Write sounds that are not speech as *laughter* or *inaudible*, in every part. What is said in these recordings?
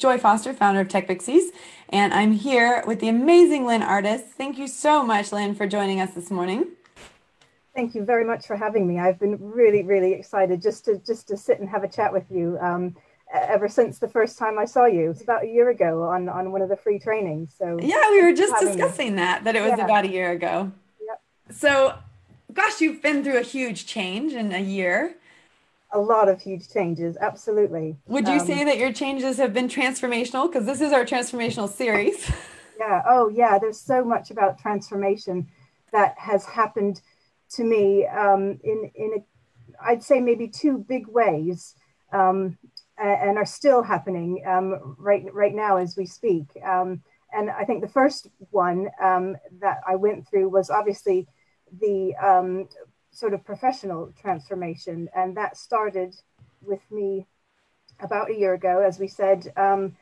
Joy Foster, founder of Tech Pixies, and I'm here with the amazing Lynn Artis. Thank you so much, Lynn, for joining us this morning. Thank you very much for having me. I've been really, really excited just to just to sit and have a chat with you. Um, ever since the first time I saw you, it's about a year ago on on one of the free trainings. So yeah, we were just discussing me. that that it was yeah. about a year ago. Yep. So, gosh, you've been through a huge change in a year a lot of huge changes absolutely. Would you um, say that your changes have been transformational? Because this is our transformational series. *laughs* Yeah. Oh yeah. There's so much about transformation that has happened to me um, in in a, I'd say maybe two big ways um, and are still happening um, right right now as we speak. Um, and I think the first one um, that I went through was obviously the sort of professional transformation. And that started with me about a year ago, as we said, um,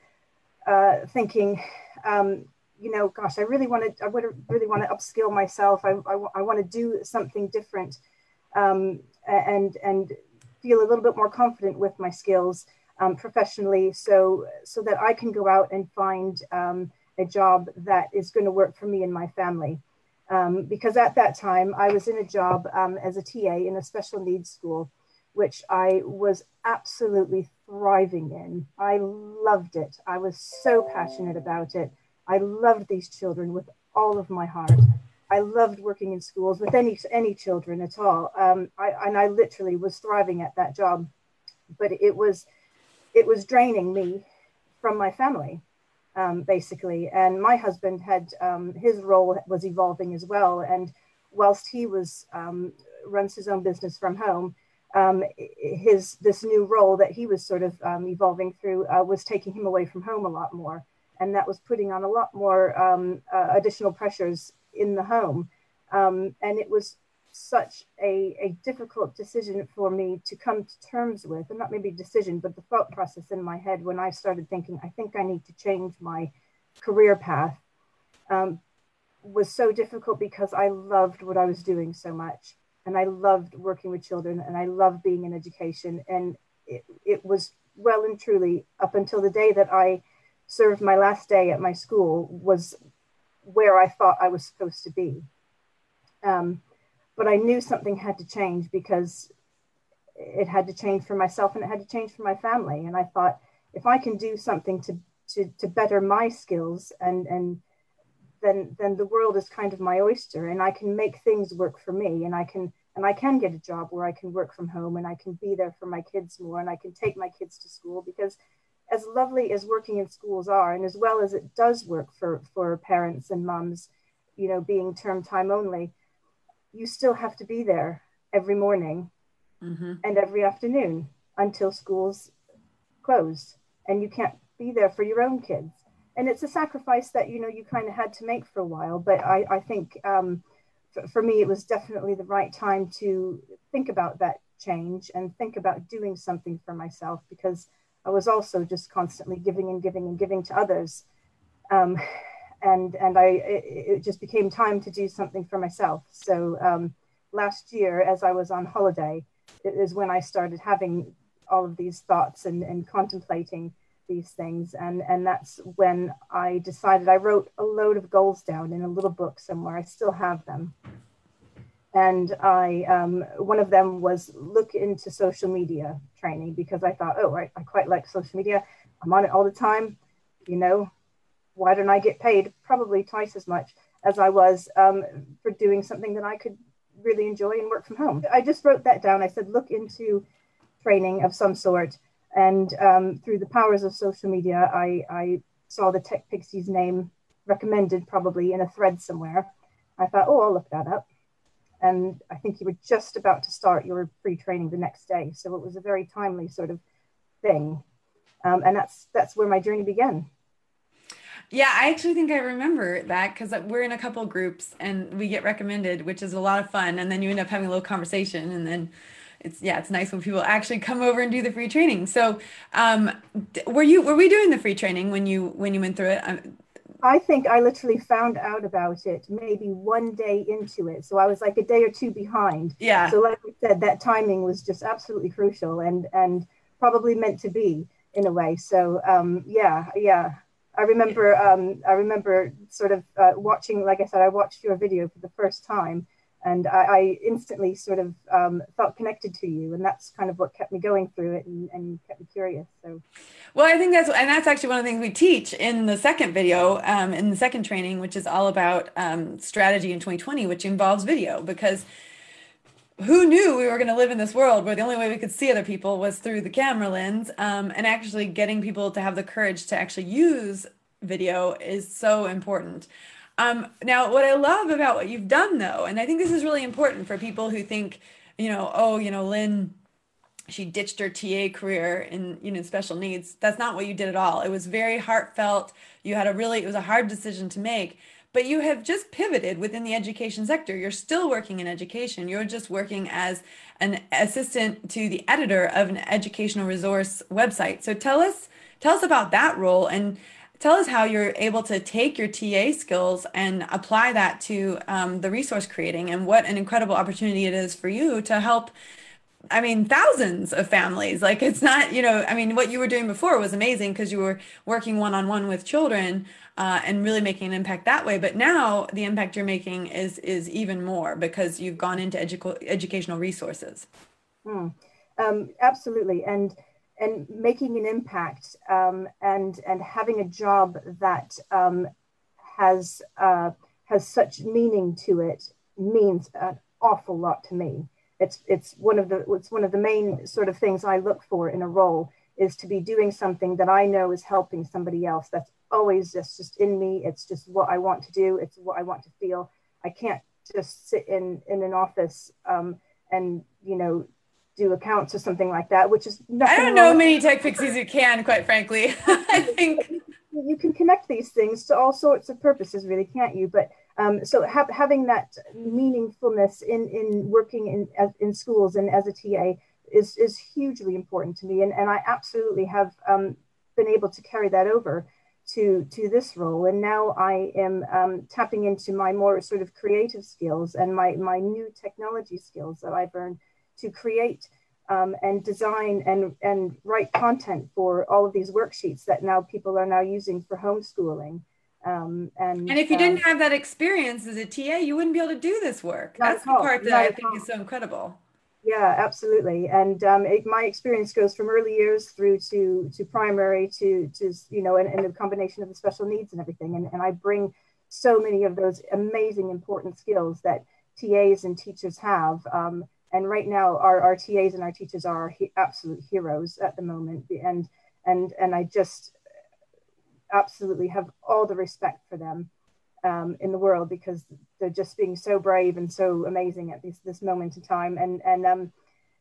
uh, thinking, um, you know, gosh, I really want to, I would really want to upskill myself. I, I, I want to do something different um, and, and feel a little bit more confident with my skills um, professionally so, so that I can go out and find um, a job that is going to work for me and my family. Um, because at that time I was in a job um, as a TA in a special needs school, which I was absolutely thriving in. I loved it. I was so passionate about it. I loved these children with all of my heart. I loved working in schools with any any children at all. Um, I, and I literally was thriving at that job, but it was it was draining me from my family um, basically. And my husband had um, his role was evolving as well. And whilst he was um, runs his own business from home, um, his this new role that he was sort of um, evolving through uh, was taking him away from home a lot more, and that was putting on a lot more um, uh, additional pressures in the home. and it was such a, a difficult decision for me to come to terms with, and not maybe decision, but the thought process in my head when I started thinking, I think I need to change my career path, um, was so difficult because I loved what I was doing so much. And I loved working with children and I loved being in education. And it, it was well and truly up until the day that I served my last day at my school was where I thought I was supposed to be. Um, but I knew something had to change because it had to change for myself and it had to change for my family. And I thought, if I can do something to to, to better my skills and and then then the world is kind of my oyster and I can make things work for me and I can and I can get a job where I can work from home and I can be there for my kids more and I can take my kids to school because as lovely as working in schools are and as well as it does work for for parents and moms you know being term time only you still have to be there every morning mm-hmm. and every afternoon until schools close and you can't be there for your own kids. And it's a sacrifice that you know you kind of had to make for a while. But i, I think um, for, for me it was definitely the right time to think about that change and think about doing something for myself because i was also just constantly giving and giving and giving to others. Um, and and I it, it, just became time to do something for myself. So um, last year, as I was on holiday, it is when I started having all of these thoughts and, and contemplating these things, and and that's when I decided I wrote a load of goals down in a little book somewhere. I still have them. And I, um, one of them was look into social media training because I thought, oh, I, I quite like social media. I'm on it all the time. You know, why don't I get paid probably twice as much as I was um, for doing something that I could really enjoy and work from home? I just wrote that down. I said, look into training of some sort. And um, through the powers of social media, I, I saw the Tech Pixies name recommended probably in a thread somewhere. I thought, oh, I'll look that up. And I think you were just about to start your free training the next day. So it was a very timely sort of thing. Um, and that's that's where my journey began. Yeah, I actually think I remember that because we're in a couple groups and we get recommended, which is a lot of fun. And then you end up having a little conversation, and then it's yeah, it's nice when people actually come over and do the free training. So, um, were you were we doing the free training when you when you went through it? I think I literally found out about it maybe one day into it. So I was like a day or two behind. Yeah. So like we said, that timing was just absolutely crucial and and probably meant to be in a way. So um, yeah, yeah. I remember um, I remember sort of uh, watching, like I said, I watched your video for the first time and I, I instantly sort of um, felt connected to you and that's kind of what kept me going through it and, and, kept me curious so. Well i think that's and that's actually one of the things we teach in the second video um, in the second training which is all about um, strategy in 2020 which involves video because who knew we were going to live in this world where the only way we could see other people was through the camera lens um, and actually getting people to have the courage to actually use video is so important um, now, what I love about what you've done, though, and I think this is really important for people who think, you know, oh, you know, Lynn, she ditched her TA career in, you know, special needs. That's not what you did at all. It was very heartfelt. You had a really, it was a hard decision to make, but you have just pivoted within the education sector. You're still working in education. You're just working as an assistant to the editor of an educational resource website. So tell us, tell us about that role and tell us how you're able to take your TA skills and apply that to um, the resource creating and what an incredible opportunity it is for you to help I mean, thousands of families. Like it's not, you know, I mean, what you were doing before was amazing because you were working one on one with children uh, and really making an impact that way. But now the impact you're making is is even more because you've gone into edu- educational resources. Hmm. Um, absolutely, and and making an impact um, and and having a job that um, has uh, has such meaning to it means an awful lot to me. It's it's one of the it's one of the main sort of things I look for in a role is to be doing something that I know is helping somebody else. That's always just just in me. It's just what I want to do. It's what I want to feel. I can't just sit in in an office um, and you know do accounts or something like that, which is I don't know many tech pixies who can, quite frankly. *laughs* I think you can connect these things to all sorts of purposes, really, can't you? But um, so ha- having that meaningfulness in in working in in schools and as a TA is is hugely important to me, and and I absolutely have um, been able to carry that over to to this role and now i am um, tapping into my more sort of creative skills and my my new technology skills that i've earned to create um, and design and, and write content for all of these worksheets that now people are now using for homeschooling. Um, and, and if you um, didn't have that experience as a TA, you wouldn't be able to do this work. That's the part that I think is so incredible. Yeah, absolutely. And um, it, my experience goes from early years through to to primary to to you know, and, and the combination of the special needs and everything. And, and I bring so many of those amazing important skills that TAs and teachers have um, and right now our, our TAs and our teachers are our he- absolute heroes at the moment and and and I just absolutely have all the respect for them um, in the world because they're just being so brave and so amazing at this this moment in time and and um,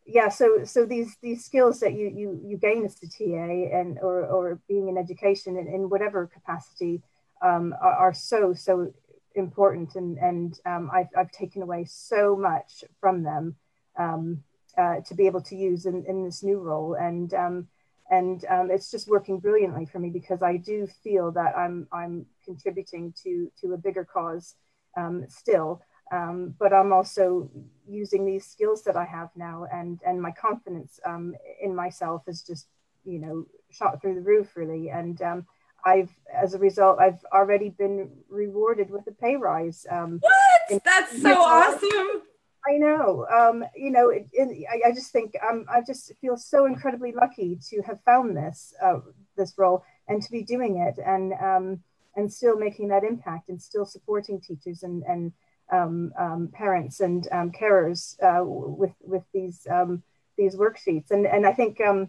yeah so so these these skills that you you you gain as a TA and or or being in education in, in whatever capacity um, are, are, so so important and and um, I've, I've taken away so much from them um, uh, to be able to use in, in this new role. And um, and um, it's just working brilliantly for me because I do feel that I'm I'm contributing to to a bigger cause um, still. Um, but I'm also using these skills that I have now, and and my confidence um, in myself is just you know shot through the roof really. And I've, as a result, I've already been rewarded with a pay rise. Um, what? That's so awesome. I know. Um, you know, it, it, I, I, just think um, I just feel so incredibly lucky to have found this uh, this role and to be doing it and um, and still making that impact and still supporting teachers and and um, um, parents and um, carers uh, with with these these worksheets and and I think. Uh,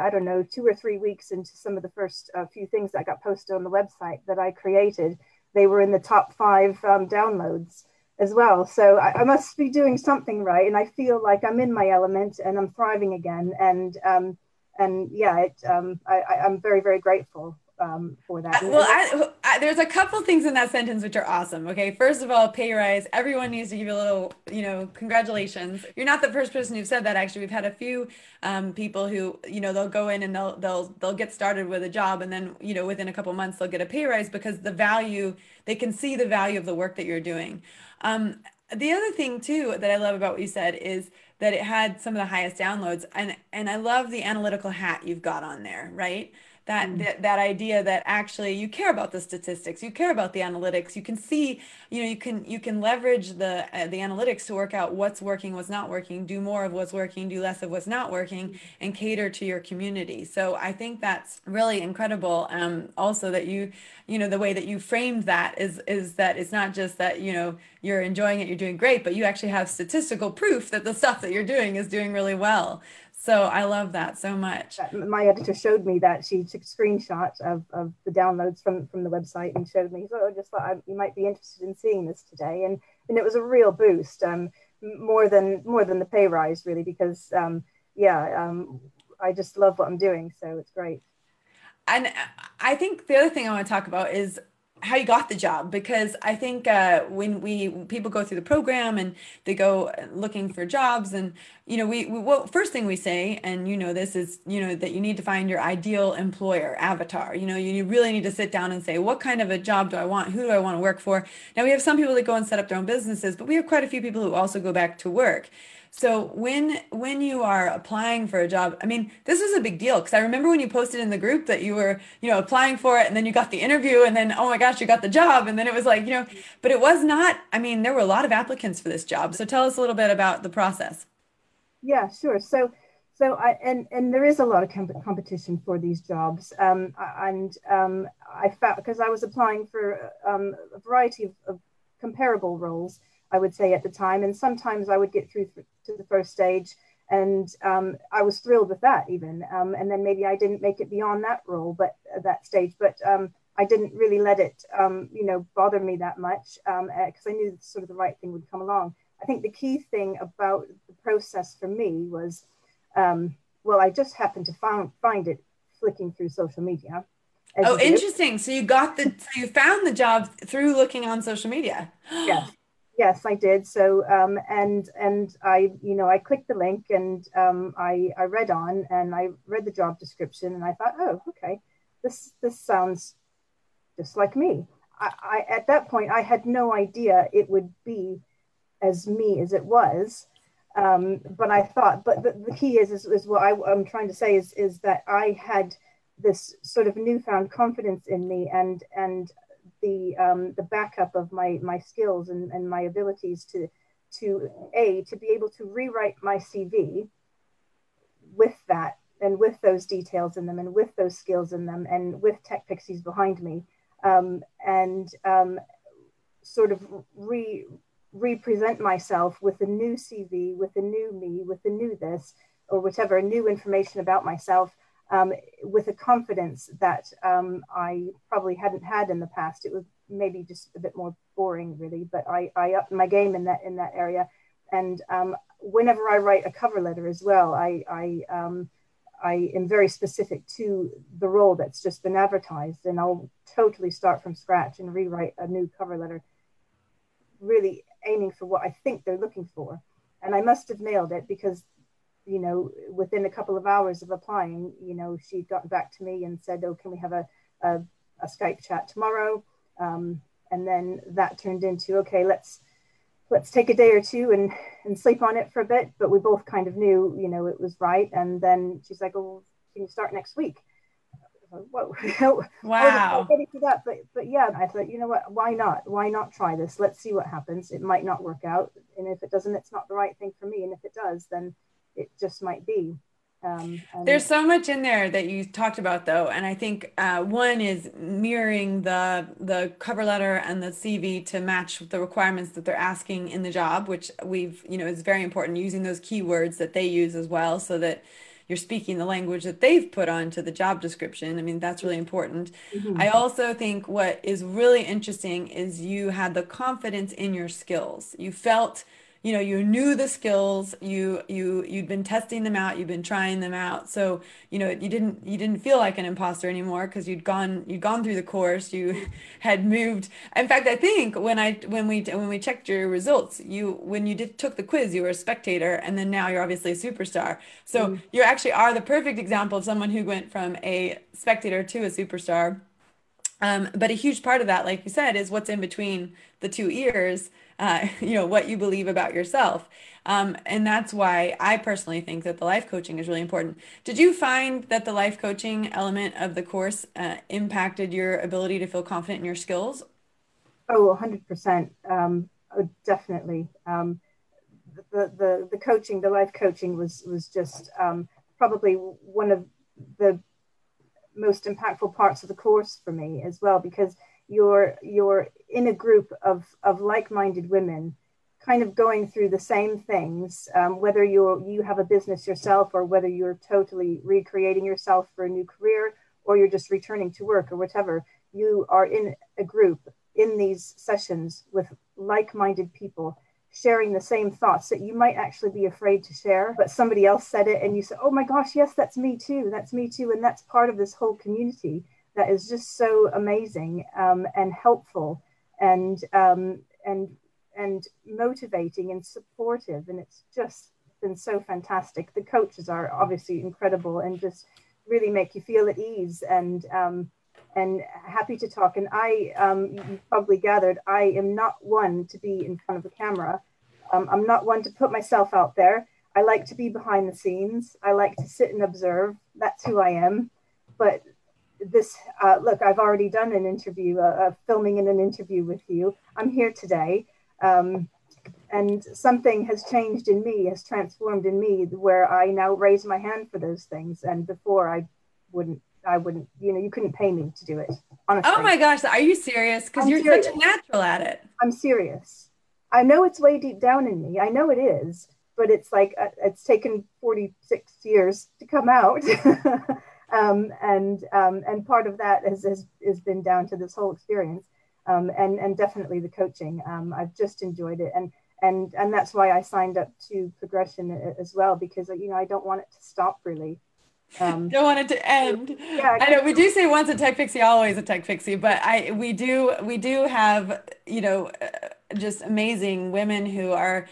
I don't know, two or three weeks into some of the first uh, few things that got posted on the website that I created, they were in the top five downloads as well. So I, I, must be doing something right, and I feel like I'm in my element and I'm thriving again. And um, and yeah, it, um, I, I'm very very grateful um, for that. Well, I, I, there's a couple things in that sentence which are awesome. Okay, first of all, pay rise. Everyone needs to give you a little, you know, congratulations. You're not the first person who said that. Actually, we've had a few um, people who, you know, they'll go in and they'll they'll they'll get started with a job, and then you know within a couple months they'll get a pay rise because the value they can see the value of the work that you're doing. Um, the other thing too that I love about what you said is that it had some of the highest downloads and and I love the analytical hat you've got on there right that, mm. that that idea that actually you care about the statistics you care about the analytics you can see you know you can you can leverage the uh, the analytics to work out what's working what's not working do more of what's working do less of what's not working and cater to your community so i think that's really incredible um also that you you know the way that you framed that is is that it's not just that you know you're enjoying it you're doing great but you actually have statistical proof that the stuff that you're doing is doing really well so I love that so much. My editor showed me that she took a screenshot of, of the downloads from, from the website and showed me. So I just thought I, you might be interested in seeing this today, and and it was a real boost, um, more than more than the pay rise really, because um, yeah, um, I just love what I'm doing, so it's great. And I think the other thing I want to talk about is how you got the job because I think uh, when we people go through the program and they go looking for jobs and you know we, we what first thing we say and you know this is you know that you need to find your ideal employer avatar. You know you really need to sit down and say what kind of a job do I want? Who do I want to work for? Now we have some people that go and set up their own businesses but we have quite a few people who also go back to work so when when you are applying for a job, I mean, this was a big deal because I remember when you posted in the group that you were, you know, applying for it and then you got the interview and then oh my gosh, you got the job and then it was like, you know, but it was not, I mean, there were a lot of applicants for this job. So tell us a little bit about the process. Yeah, sure. So so I and and there is a lot of comp- competition for these jobs, um, and um, I found because I was applying for um, a variety of, of comparable roles, I would say at the time. And sometimes I would get through to the first stage and um, I was thrilled with that even. Um, and then maybe I didn't make it beyond that role, but uh, that stage, but um, I didn't really let it, um, you know, bother me that much because um, uh, I knew sort of the right thing would come along. I think the key thing about the process for me was, um, well, I just happened to find, find it flicking through social media. Oh, interesting. So you got the, so you found the job through looking on social media. yes yes, I did. So um, and and I you know I clicked the link and um, I I read on and I read the job description and I thought, oh, okay, this this sounds just like me. I, I at that point I had no idea it would be as me as it was. Um, but I thought, but the, the key is, is, is what I, I'm trying to say is, is that I had this sort of newfound confidence in me and and the um, the backup of my my skills and, and my abilities to to a to be able to rewrite my CV with that and with those details in them and with those skills in them and with tech pixies behind me um, and um, sort of re represent myself with a new CV with a new me with a new this or whatever new information about myself um, with a confidence that um, I probably hadn't had in the past. It was maybe just a bit more boring, really, but I, I upped my game in that in that area. And um, whenever I write a cover letter as well, I I, um, I am very specific to the role that's just been advertised, and I'll totally start from scratch and rewrite a new cover letter, really aiming for what I think they're looking for. And I must have nailed it because you know, within a couple of hours of applying, you know, she'd gotten back to me and said, "Oh, can we have a a, a Skype chat tomorrow?" Um, and then that turned into, "Okay, let's let's take a day or two and and sleep on it for a bit." But we both kind of knew, you know, it was right. And then she's like, "Oh, can you start next week?" Whoa! *laughs* wow. ready for that, but but yeah, I thought, you know what? Why not? Why not try this? Let's see what happens. It might not work out, and if it doesn't, it's not the right thing for me. And if it does, then it just might be. Um, There's so much in there that you talked about, though, and I think uh, one is mirroring the the cover letter and the CV to match the requirements that they're asking in the job, which we've you know is very important. Using those keywords that they use as well, so that you're speaking the language that they've put onto the job description. I mean, that's really important. Mm-hmm. I also think what is really interesting is you had the confidence in your skills. You felt you know you knew the skills you you you'd been testing them out you've been trying them out. So you know you didn't you didn't feel like an imposter anymore because you'd gone you'd gone through the course you *laughs* had moved. In fact i think when i when we when we checked your results you when you did took the quiz you were a spectator and then now you're obviously a superstar. So mm. you actually are the perfect example of someone who went from a spectator to a superstar. Um, but a huge part of that, like you said, is what's in between the two ears, uh, *laughs* you know, what you believe about yourself. Um, and that's why I personally think that the life coaching is really important. Did you find that the life coaching element of the course uh, impacted your ability to feel confident in your skills? Oh, 100%. Um, oh, definitely. Um, the, the, the coaching, the life coaching was, was just um, probably one of the most impactful parts of the course for me as well, because you're, you're in a group of, of like-minded women kind of going through the same things, um, whether you you have a business yourself or whether you're totally recreating yourself for a new career or you're just returning to work or whatever, you are in a group in these sessions with like-minded people sharing the same thoughts that you might actually be afraid to share, but somebody else said it and you say, oh my gosh, yes, that's me too. That's me too. And that's part of this whole community that is just so amazing um, and helpful and um, and and motivating and supportive. And it's just been so fantastic. The coaches are obviously incredible and just really make you feel at ease and um, and happy to talk. And I, um, you probably gathered, I am not one to be in front of a camera. Um, I'm not one to put myself out there. I like to be behind the scenes. I like to sit and observe. That's who I am. But this, uh, look, I've already done an interview, uh, uh, filming in an interview with you. I'm here today. Um, and something has changed in me, has transformed in me, where I now raise my hand for those things. And before I wouldn't, I wouldn't, you know, you couldn't pay me to do it. Honestly. Oh my gosh, are you serious? Because you're serious. such a natural at it. I'm serious. I know it's way deep down in me. I know it is, but it's like uh, it's taken 46 years to come out. *laughs* um, and um, and part of that has, has, has been down to this whole experience um, and and definitely the coaching. Um, I've just enjoyed it, and and and that's why I signed up to progression as well because you know I don't want it to stop really. Um, don't want it to end. Yeah, I know we do say once a tech pixie, always a tech pixie, but I we do we do have you know uh, just amazing women who are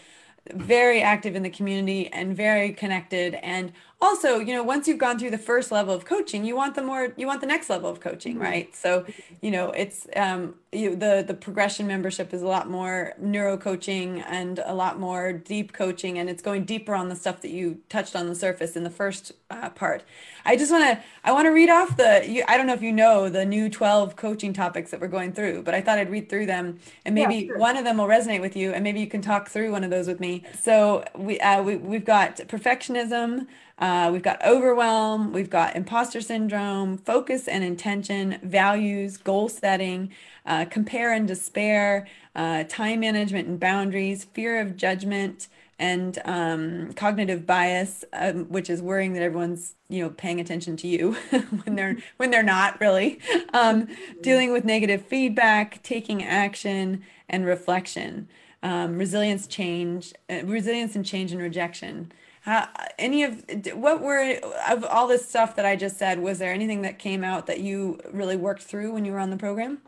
very active in the community and very connected and also you know once you've gone through the first level of coaching you want the more you want the next level of coaching right? So you know it's um you the the progression membership is a lot more neuro coaching and a lot more deep coaching and it's going deeper on the stuff that you touched on the surface in the first uh, part. I just want to i want to read off the you, i don't know if you know the new 12 coaching topics that we're going through but i thought i'd read through them and maybe yeah, sure. one of them will resonate with you and maybe you can talk through one of those with me. So we, uh, we we've got perfectionism uh, we've got overwhelm, we've got imposter syndrome, focus and intention, values, goal setting, uh, compare and despair, uh, time management and boundaries, fear of judgment, and um, cognitive bias, um, which is worrying that everyone's you know paying attention to you *laughs* when they're *laughs* when they're not really, um, dealing with negative feedback, taking action, and reflection, um, resilience, change, uh, resilience and change and rejection. Uh, any of what were of all this stuff that I just said, was there anything that came out that you really worked through when you were on the program?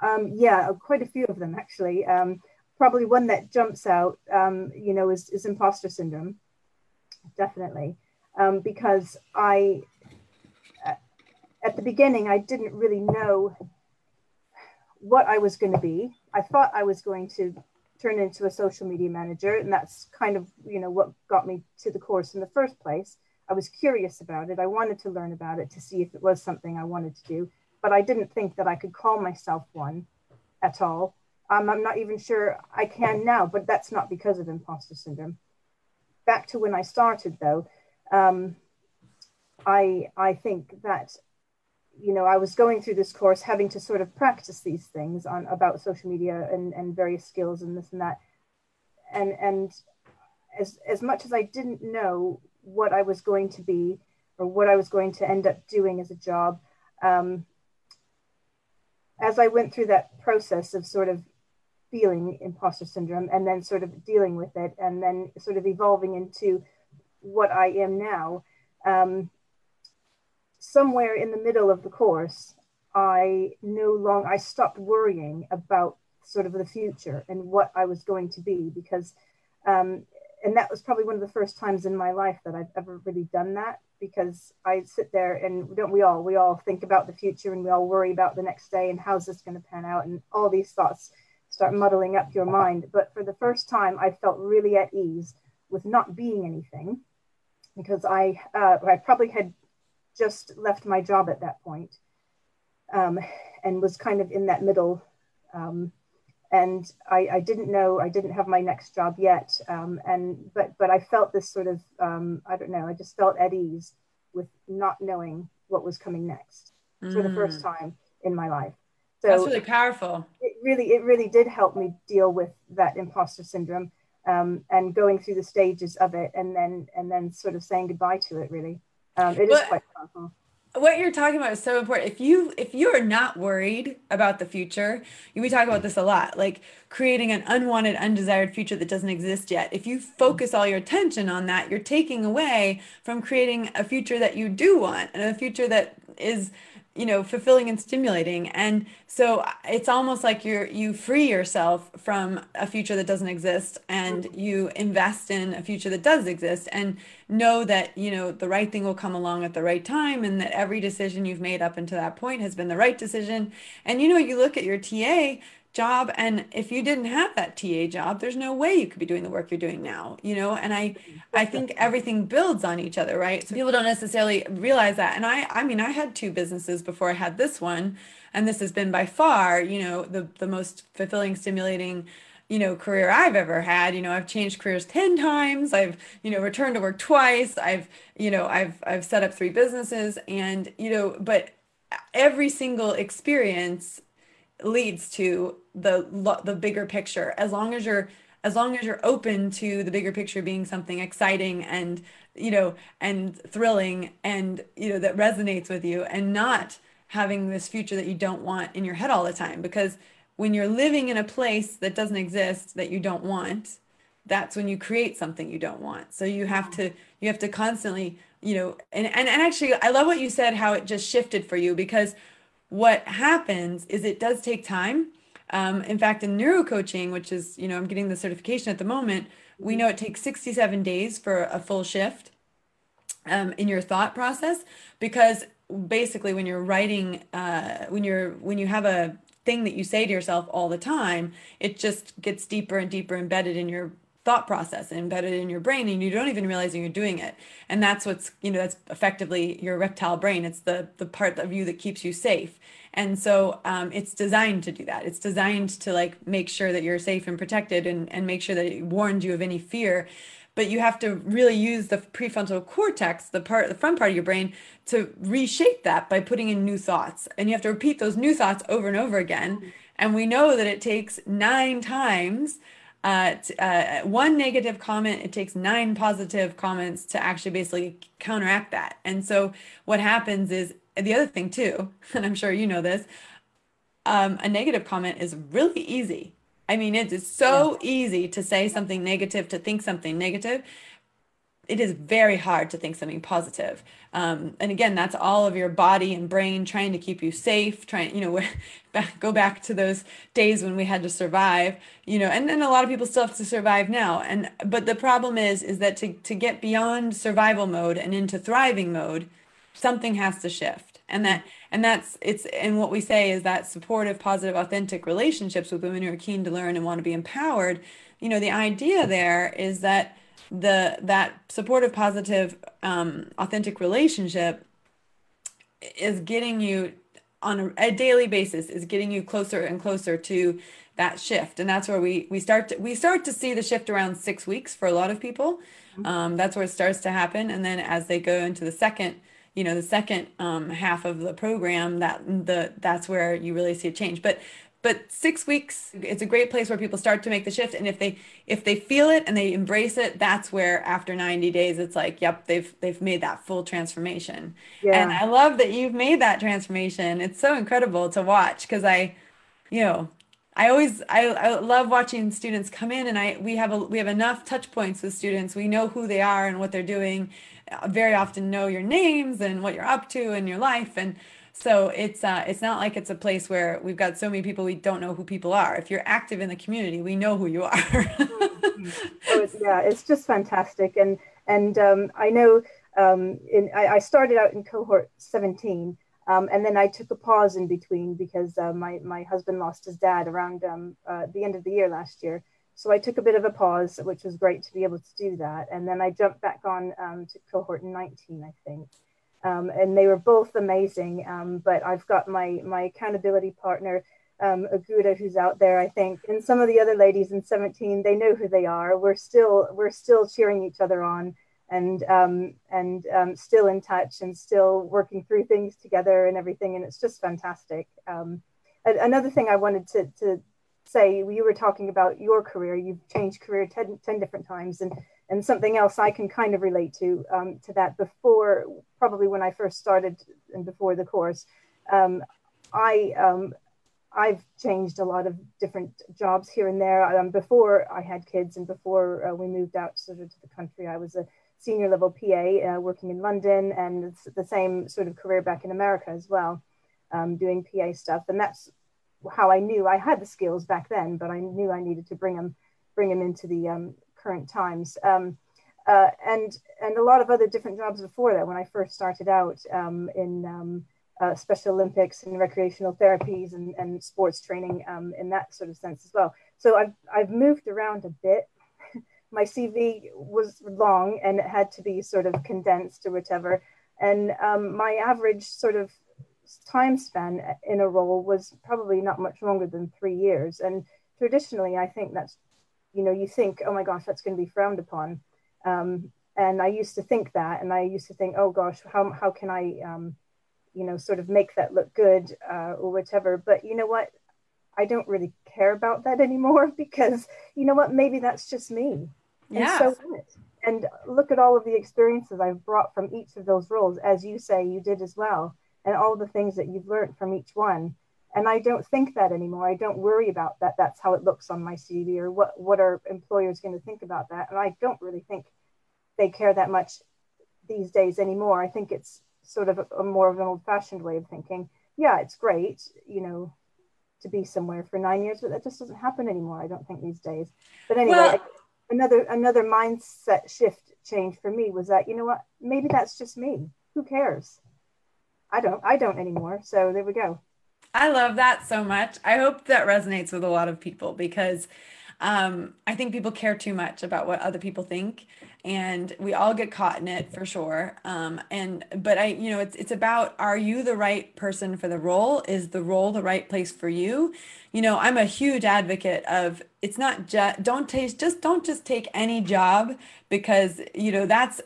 Um, yeah, quite a few of them actually. Um, probably one that jumps out, um, you know, is, is imposter syndrome. Definitely, um, because I, uh, at the beginning, I didn't really know what I was going to be. I thought I was going to turn into a social media manager and that's kind of you know what got me to the course in the first place. I was curious about it. I wanted to learn about it to see if it was something i wanted to do but i didn't think that i could call myself one at all. Um, i'm not even sure i can now but that's not because of imposter syndrome. Back to when i started though um, i i think that you know, I was going through this course having to sort of practice these things on about social media and, and various skills and this and that. And and as as much as I didn't know what I was going to be or what I was going to end up doing as a job, um, as I went through that process of sort of feeling imposter syndrome and then sort of dealing with it and then sort of evolving into what I am now. Um, somewhere in the middle of the course, I no longer I stopped worrying about sort of the future and what I was going to be because um, and that was probably one of the first times in my life that I've ever really done that because I sit there and don't we all we all think about the future and we all worry about the next day and how's this going to pan out and all these thoughts start muddling up your mind. But for the first time, I felt really at ease with not being anything because I uh, I probably had just left my job at that point, um, and was kind of in that middle. Um, and I, I, didn't know I didn't have my next job yet, um, and but but I felt this sort of um, I don't know I just felt at ease with not knowing what was coming next mm. for the first mm. time in my life. So that's really powerful. It really it really did help me deal with that imposter syndrome um, and going through the stages of it, and then and then sort of saying goodbye to it. Really, um, it is quite powerful what you're talking about is so important. If you if you are not worried about the future, we talk about this a lot, like creating an unwanted, undesired future that doesn't exist yet. If you focus all your attention on that, you're taking away from creating a future that you do want and a future that is you know fulfilling and stimulating and so it's almost like you're you free yourself from a future that doesn't exist and mm-hmm. you invest in a future that does exist and know that you know the right thing will come along at the right time and that every decision you've made up until that point has been the right decision and you know you look at your TA job and if you didn't have that TA job there's no way you could be doing the work you're doing now you know? And I I think everything builds on each other right? So people don't necessarily realize that and I I mean I had two businesses before I had this one and this has been by far you know the the most fulfilling stimulating you know career I've ever had you know? I've changed careers 10 times I've you know returned to work twice I've you know I've I've set up three businesses and you know but every single experience leads to the the bigger picture. As long as you're as long as you're open to the bigger picture being something exciting and you know and thrilling and you know that resonates with you and not having this future that you don't want in your head all the time. Because when you're living in a place that doesn't exist that you don't want that's when you create something you don't want. So you have to you have to constantly you know and and, and actually i love what you said how it just shifted for you because what happens is it does take time. Um, in fact, in neurocoaching, which is, you know, I'm getting the certification at the moment, we know it takes 67 days for a full shift um, in your thought process because basically when you're writing, uh, when you're, when you have a thing that you say to yourself all the time, it just gets deeper and deeper embedded in your thought process embedded in your brain and you don't even realize you're doing it. And that's what's you know that's effectively your reptile brain. It's the the part of you that keeps you safe. And so um, it's designed to do that. It's designed to like make sure that you're safe and protected and, and make sure that it warns you of any fear. But you have to really use the prefrontal cortex the part the front part of your brain to reshape that by putting in new thoughts. And you have to repeat those new thoughts over and over again. And we know that it takes nine times uh, uh, one negative comment, it takes nine positive comments to actually basically counteract that. And so what happens is the other thing too, *laughs* and I'm sure you know this, um, a negative comment is really easy. I mean, it is so yeah. easy to say something negative, to think something negative it is very hard to think something positive. Um, and again, that's all of your body and brain trying to keep you safe, trying, you know, *laughs* back, go back to those days when we had to survive, you know, and then a lot of people still have to survive now. And, but the problem is, is that to, to get beyond survival mode and into thriving mode, something has to shift. And that, and that's, it's, and what we say is that supportive, positive, authentic relationships with women who are keen to learn and want to be empowered, you know, the idea there is that, the that supportive positive um, authentic relationship is getting you on a, a, daily basis is getting you closer and closer to that shift. And that's where we we start to we start to see the shift around six weeks for a lot of people. Mm-hmm. um, that's where it starts to happen. And then as they go into the second you know the second um, half of the program that the that's where you really see a change. But but six weeks it's a great place where people start to make the shift and if they if they feel it and they embrace it that's where after 90 days it's like yep they've they've made that full transformation yeah. and i love that you've made that transformation it's so incredible to watch because i you know I always I, I love watching students come in and I we have a we have enough touch points with students. We know who they are and what they're doing. Very often know your names and what you're up to in your life and so it's uh, it's not like it's a place where we've got so many people we don't know who people are. If you're active in the community, we know who you are. mm-hmm. *laughs* oh, it's, yeah, it's just fantastic, and and um, I know um, in, I, I, started out in cohort 17, um, and then I took a pause in between because uh, my, my husband lost his dad around um, uh, the end of the year last year. So I took a bit of a pause, which was great to be able to do that. And then I jumped back on um, to cohort 19, I think. Um, and they were both amazing. Um, but I've got my, my accountability partner, um, Aguda, who's out there, I think, and some of the other ladies in 17, they know who they are. We're still, we're still cheering each other on and um, and um, still in touch and still working through things together and everything. And it's just fantastic. Um, another thing I wanted to, to say, you were talking about your career. You've changed career 10, 10 different times, and and something else I can kind of relate to um, to that. Before, probably when I first started and before the course, um, I um, I've changed a lot of different jobs here and there. Um, before I had kids and before uh, we moved out sort of to the country, I was a senior level PA uh, working in London and the same sort of career back in America as well, um, doing PA stuff. And that's how I knew I had the skills back then, but I knew I needed to bring them, bring them into the um, current times. Um, uh, and and a lot of other different jobs before that. When I first started out um, in um, uh, Special Olympics and recreational therapies and, and sports training um, in that sort of sense as well. So I've I've moved around a bit *laughs* my CV was long and it had to be sort of condensed or whatever. And um, my average sort of time span in a role was probably not much longer than three years. And traditionally, I think that's, you know, you think, oh my gosh, that's going to be frowned upon. Um, and I used to think that, and I used to think, oh gosh, how, how can I, um, you know, sort of make that look good uh, or whatever. But you know what? I don't really care about that *laughs* anymore because you know what? Maybe that's just me. Yeah. And so And look at all of the experiences I've brought from each of those roles, as you say you did as well, and all the things that you've learned from each one. And I don't think that anymore. I don't worry about that. That's how it looks on my CV, or what what are employers going to think about that? And I don't really think they care that much these days anymore. I think it's sort of a, a more of an old-fashioned way of thinking. Yeah, it's great, you know, to be somewhere for nine years, but that just doesn't happen anymore. I don't think these days. But anyway, well, another another mindset shift change for me was that you know what maybe that's just me who cares i don't i don't anymore so there we go i love that so much. I hope that resonates with a lot of people because um, i think people care too much about what other people think and we all get caught in it for sure. Um, and but i you know it's it's about are you the right person for the role? Is the role the right place for you? You know i'm a huge advocate of it's not just don't take just don't just take any job because you know that's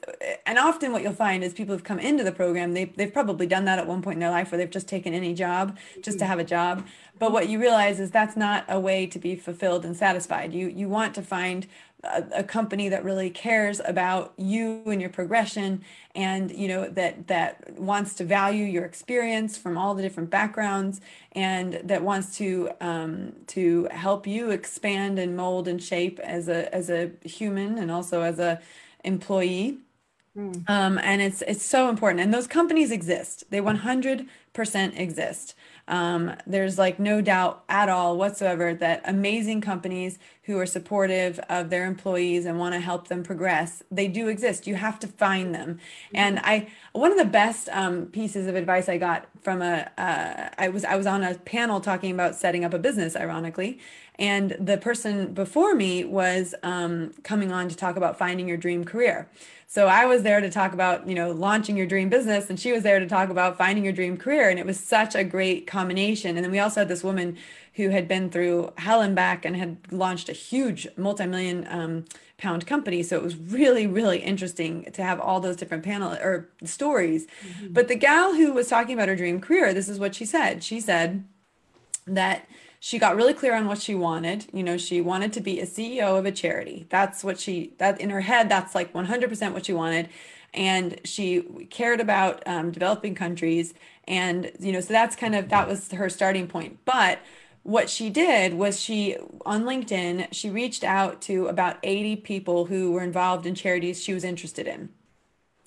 and often what you'll find is people have come into the program they, they've probably done that at one point in their life where they've just taken any job just to mm. have a job. But what you realize is that's not a way to be fulfilled and satisfied. You you want to find a, company that really cares about you and your progression and you know that that wants to value your experience from all the different backgrounds and that wants to um, to help you expand and mold and shape as a as a human and also as a employee mm. um, and it's it's so important and those companies exist they 100% exist um, there's like no doubt at all whatsoever that amazing companies who are supportive of their employees and want to help them progress, they do exist. You have to find them. Mm-hmm. And I, one of the best um, pieces of advice I got from a, uh, I was I was on a panel talking about setting up a business, ironically, and the person before me was um, coming on to talk about finding your dream career. So I was there to talk about, you know, launching your dream business, and she was there to talk about finding your dream career. And it was such a great combination. And then we also had this woman who had been through hell and back and had launched a huge multi-million um, pound company. So it was really, really interesting to have all those different panel or stories. Mm-hmm. But the gal who was talking about her dream career, this is what she said. She said that she got really clear on what she wanted. You know, she wanted to be a CEO of a charity. That's what she, that in her head, that's like 100% what she wanted. And she cared about um, developing countries. And, you know, so that's kind of, that was her starting point. But what she did was she, on LinkedIn, she reached out to about 80 people who were involved in charities she was interested in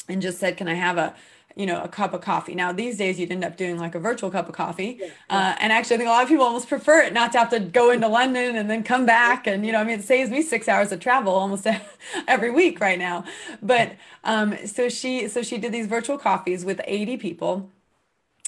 and just said, can I have a, you know, a cup of coffee. Now, these days you'd end up doing like a virtual cup of coffee. Yeah, Uh, and actually, I think a lot of people almost prefer it not to have to go into London and then come back. And, you know, I mean, it saves me six hours of travel almost *laughs* every week right now. But um, so she, so she did these virtual coffees with 80 people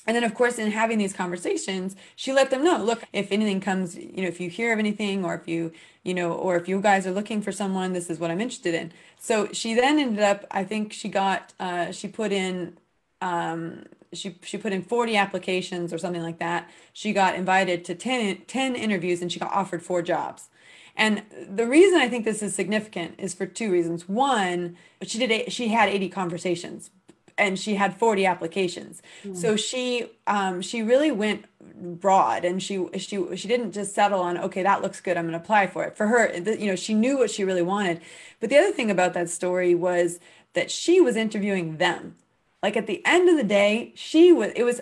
and then of course in having these conversations she let them know look if anything comes you know if you hear of anything or if you you know or if you guys are looking for someone this is what i'm interested in so she then ended up i think she got uh, she put in um, she she put in 40 applications or something like that she got invited to 10 10 interviews and she got offered four jobs and the reason I think this is significant is for two reasons. One, she did she had 80 conversations and she had 40 applications. Mm. So she um, she really went broad and she she she didn't just settle on okay that looks good I'm going to apply for it. For her you know she knew what she really wanted. But the other thing about that story was that she was interviewing them. Like at the end of the day, she was it was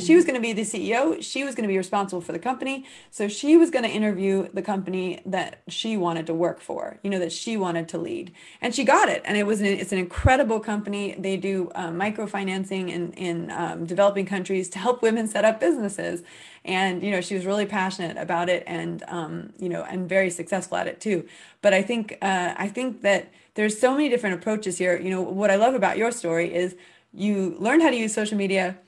she was going to be the CEO. She was going to be responsible for the company. So she was going to interview the company that she wanted to work for, you know, that she wanted to lead. And she got it. And it was an, it's an incredible company. They do um, microfinancing in, in um, developing countries to help women set up businesses. And, you know, she was really passionate about it and, um, you know, and very successful at it too. But I think, uh, I think that there's so many different approaches here. You know, what I love about your story is you learned how to use social media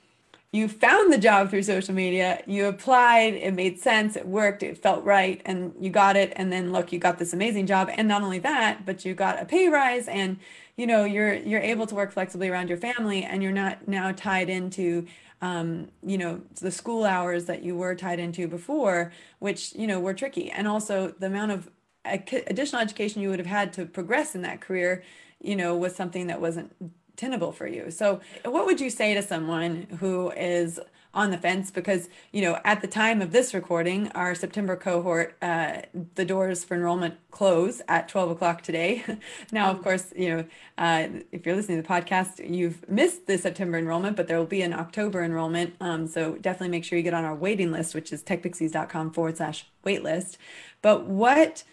you found the job through social media, you applied, it made sense, it worked, it felt right, and you got it. And then look, you got this amazing job. And not only that, but you got a pay rise and you know you're you're able to work flexibly around your family and you're not now tied into um, you know the school hours that you were tied into before which you know were tricky and also the amount of additional education you would have had to progress in that career you know was something that wasn't tenable for you. So, what would you say to someone who is on the fence? Because, you know, at the time of this recording, our September cohort, uh, the doors for enrollment close at 12 o'clock today. *laughs* now, of course, you know, uh, if you're listening to the podcast, you've missed the September enrollment, but there will be an October enrollment. Um, so, definitely make sure you get on our waiting list, which is techpixies.com forward slash waitlist. But what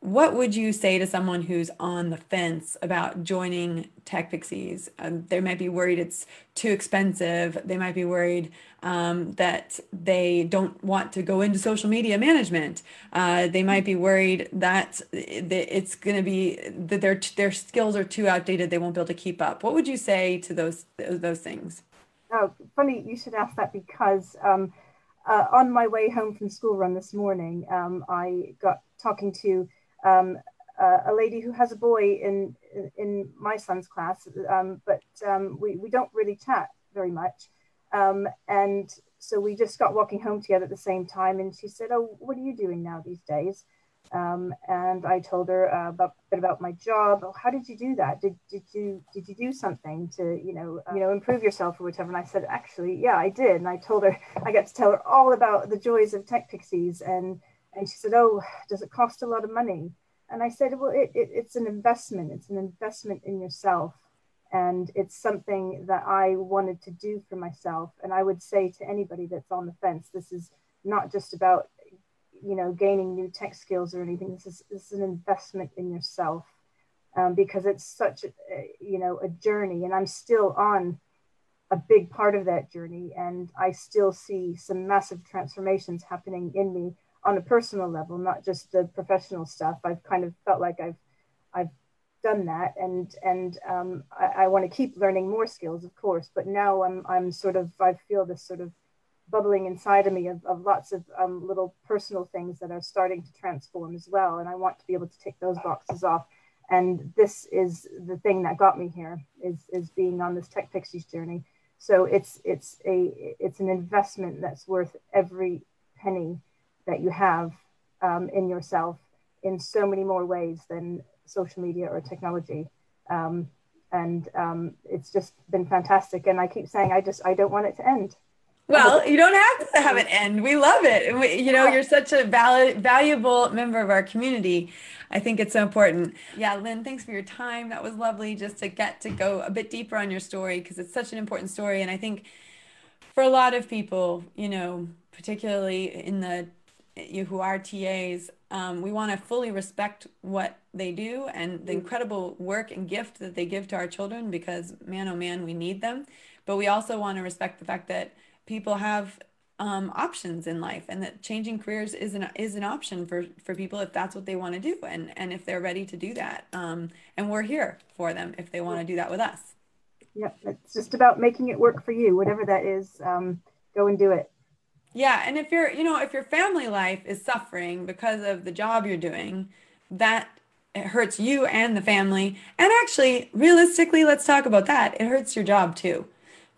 what would you say to someone who's on the fence about joining Tech Pixies? Um, they might be worried it's too expensive. They might be worried um, that they don't want to go into social media management. Uh, they might be worried that it's going to be that their their skills are too outdated. They won't be able to keep up. What would you say to those those things? Oh, funny you should ask that because um, uh, on my way home from school run this morning, um, I got talking to um, uh, a lady who has a boy in in, my son's class, um, but um, we we don't really chat very much, um, and so we just got walking home together at the same time, and she said, "Oh, what are you doing now these days?" Um, and I told her uh, about, a bit about my job. Oh, how did you do that? Did, did you did you do something to you know uh, you know improve yourself or whatever? And I said, actually, yeah, I did. And I told her I got to tell her all about the joys of Tech Pixies and and she said, Oh, does it cost a lot of money? And I said, Well, it, it, it's an investment. It's an investment in yourself. And it's something that I wanted to do for myself. And I would say to anybody that's on the fence, this is not just about, you know, gaining new tech skills or anything. This is, this is an investment in yourself um, because it's such a, you know, a journey. And I'm still on a big part of that journey. And I still see some massive transformations happening in me on a personal level, not just the professional stuff. I've kind of felt like I've I've done that, and and um, I, I want to keep learning more skills, of course. But now I'm I'm sort of I feel this sort of bubbling inside of me of, of lots of um, little personal things that are starting to transform as well, and I want to be able to tick those boxes off. And this is the thing that got me here is is being on this Tech Pixies journey. So it's it's a it's an investment that's worth every penny that you have um, in yourself in so many more ways than social media or technology. Um, and um, it's just been fantastic. And I keep saying, I just, I don't want it to end. Well, you don't have to have it end. We love it. We, you know, you're such a val- valuable member of our community. I think it's so important. Yeah, Lynn, thanks for your time. That was lovely just to get to go a bit deeper on your story because it's such an important story. And I think for a lot of people, you know, particularly in the you who are TAs, um, we want to fully respect what they do and the mm. incredible work and gift that they give to our children because man, oh man, we need them. but we also want to respect the fact that people have um, options in life and that changing careers is an is an option for for people if that's what they want to do and and if they're ready to do that um, and we're here for them if they want to do that with us yeah it's just about making it work for you whatever that is um, go and do it yeah and if you're you know if your family life is suffering because of the job you're doing that it hurts you and the family. And actually realistically let's talk about that. It hurts your job too.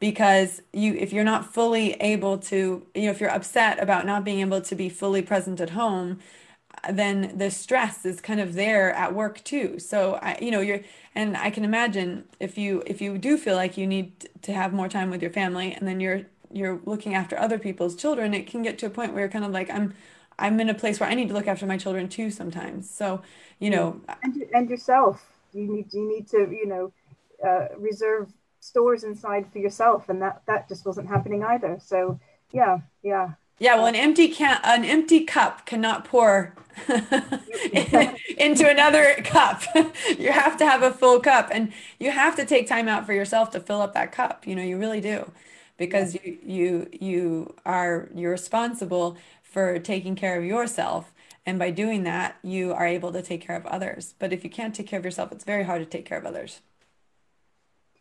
Because you if you're not fully able to you know if you're upset about not being able to be fully present at home then the stress is kind of there at work too. So i you know you're and i can imagine if you if you do feel like you need to have more time with your family and then you're you're looking after other people's children it can get to a point where you're kind of like i'm i'm in a place where i need to look after my children too sometimes. So you know and, and yourself. You need you need to you know uh, reserve stores inside for yourself and that that just wasn't happening either. So yeah yeah. Yeah well an empty can an empty cup cannot pour *laughs* into another cup. *laughs* You have to have a full cup and you have to take time out for yourself to fill up that cup. You know you really do because you you you are you're responsible for taking care of yourself and by doing that you are able to take care of others but if you can't take care of yourself it's very hard to take care of others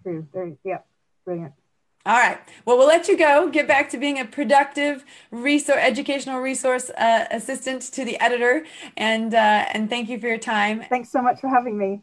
true. Very, yeah, brilliant. All right. Well, we'll let you go. Get back to being a productive resource, educational resource uh, assistant to the editor, and uh, and thank you for your time. Thanks so much for having me.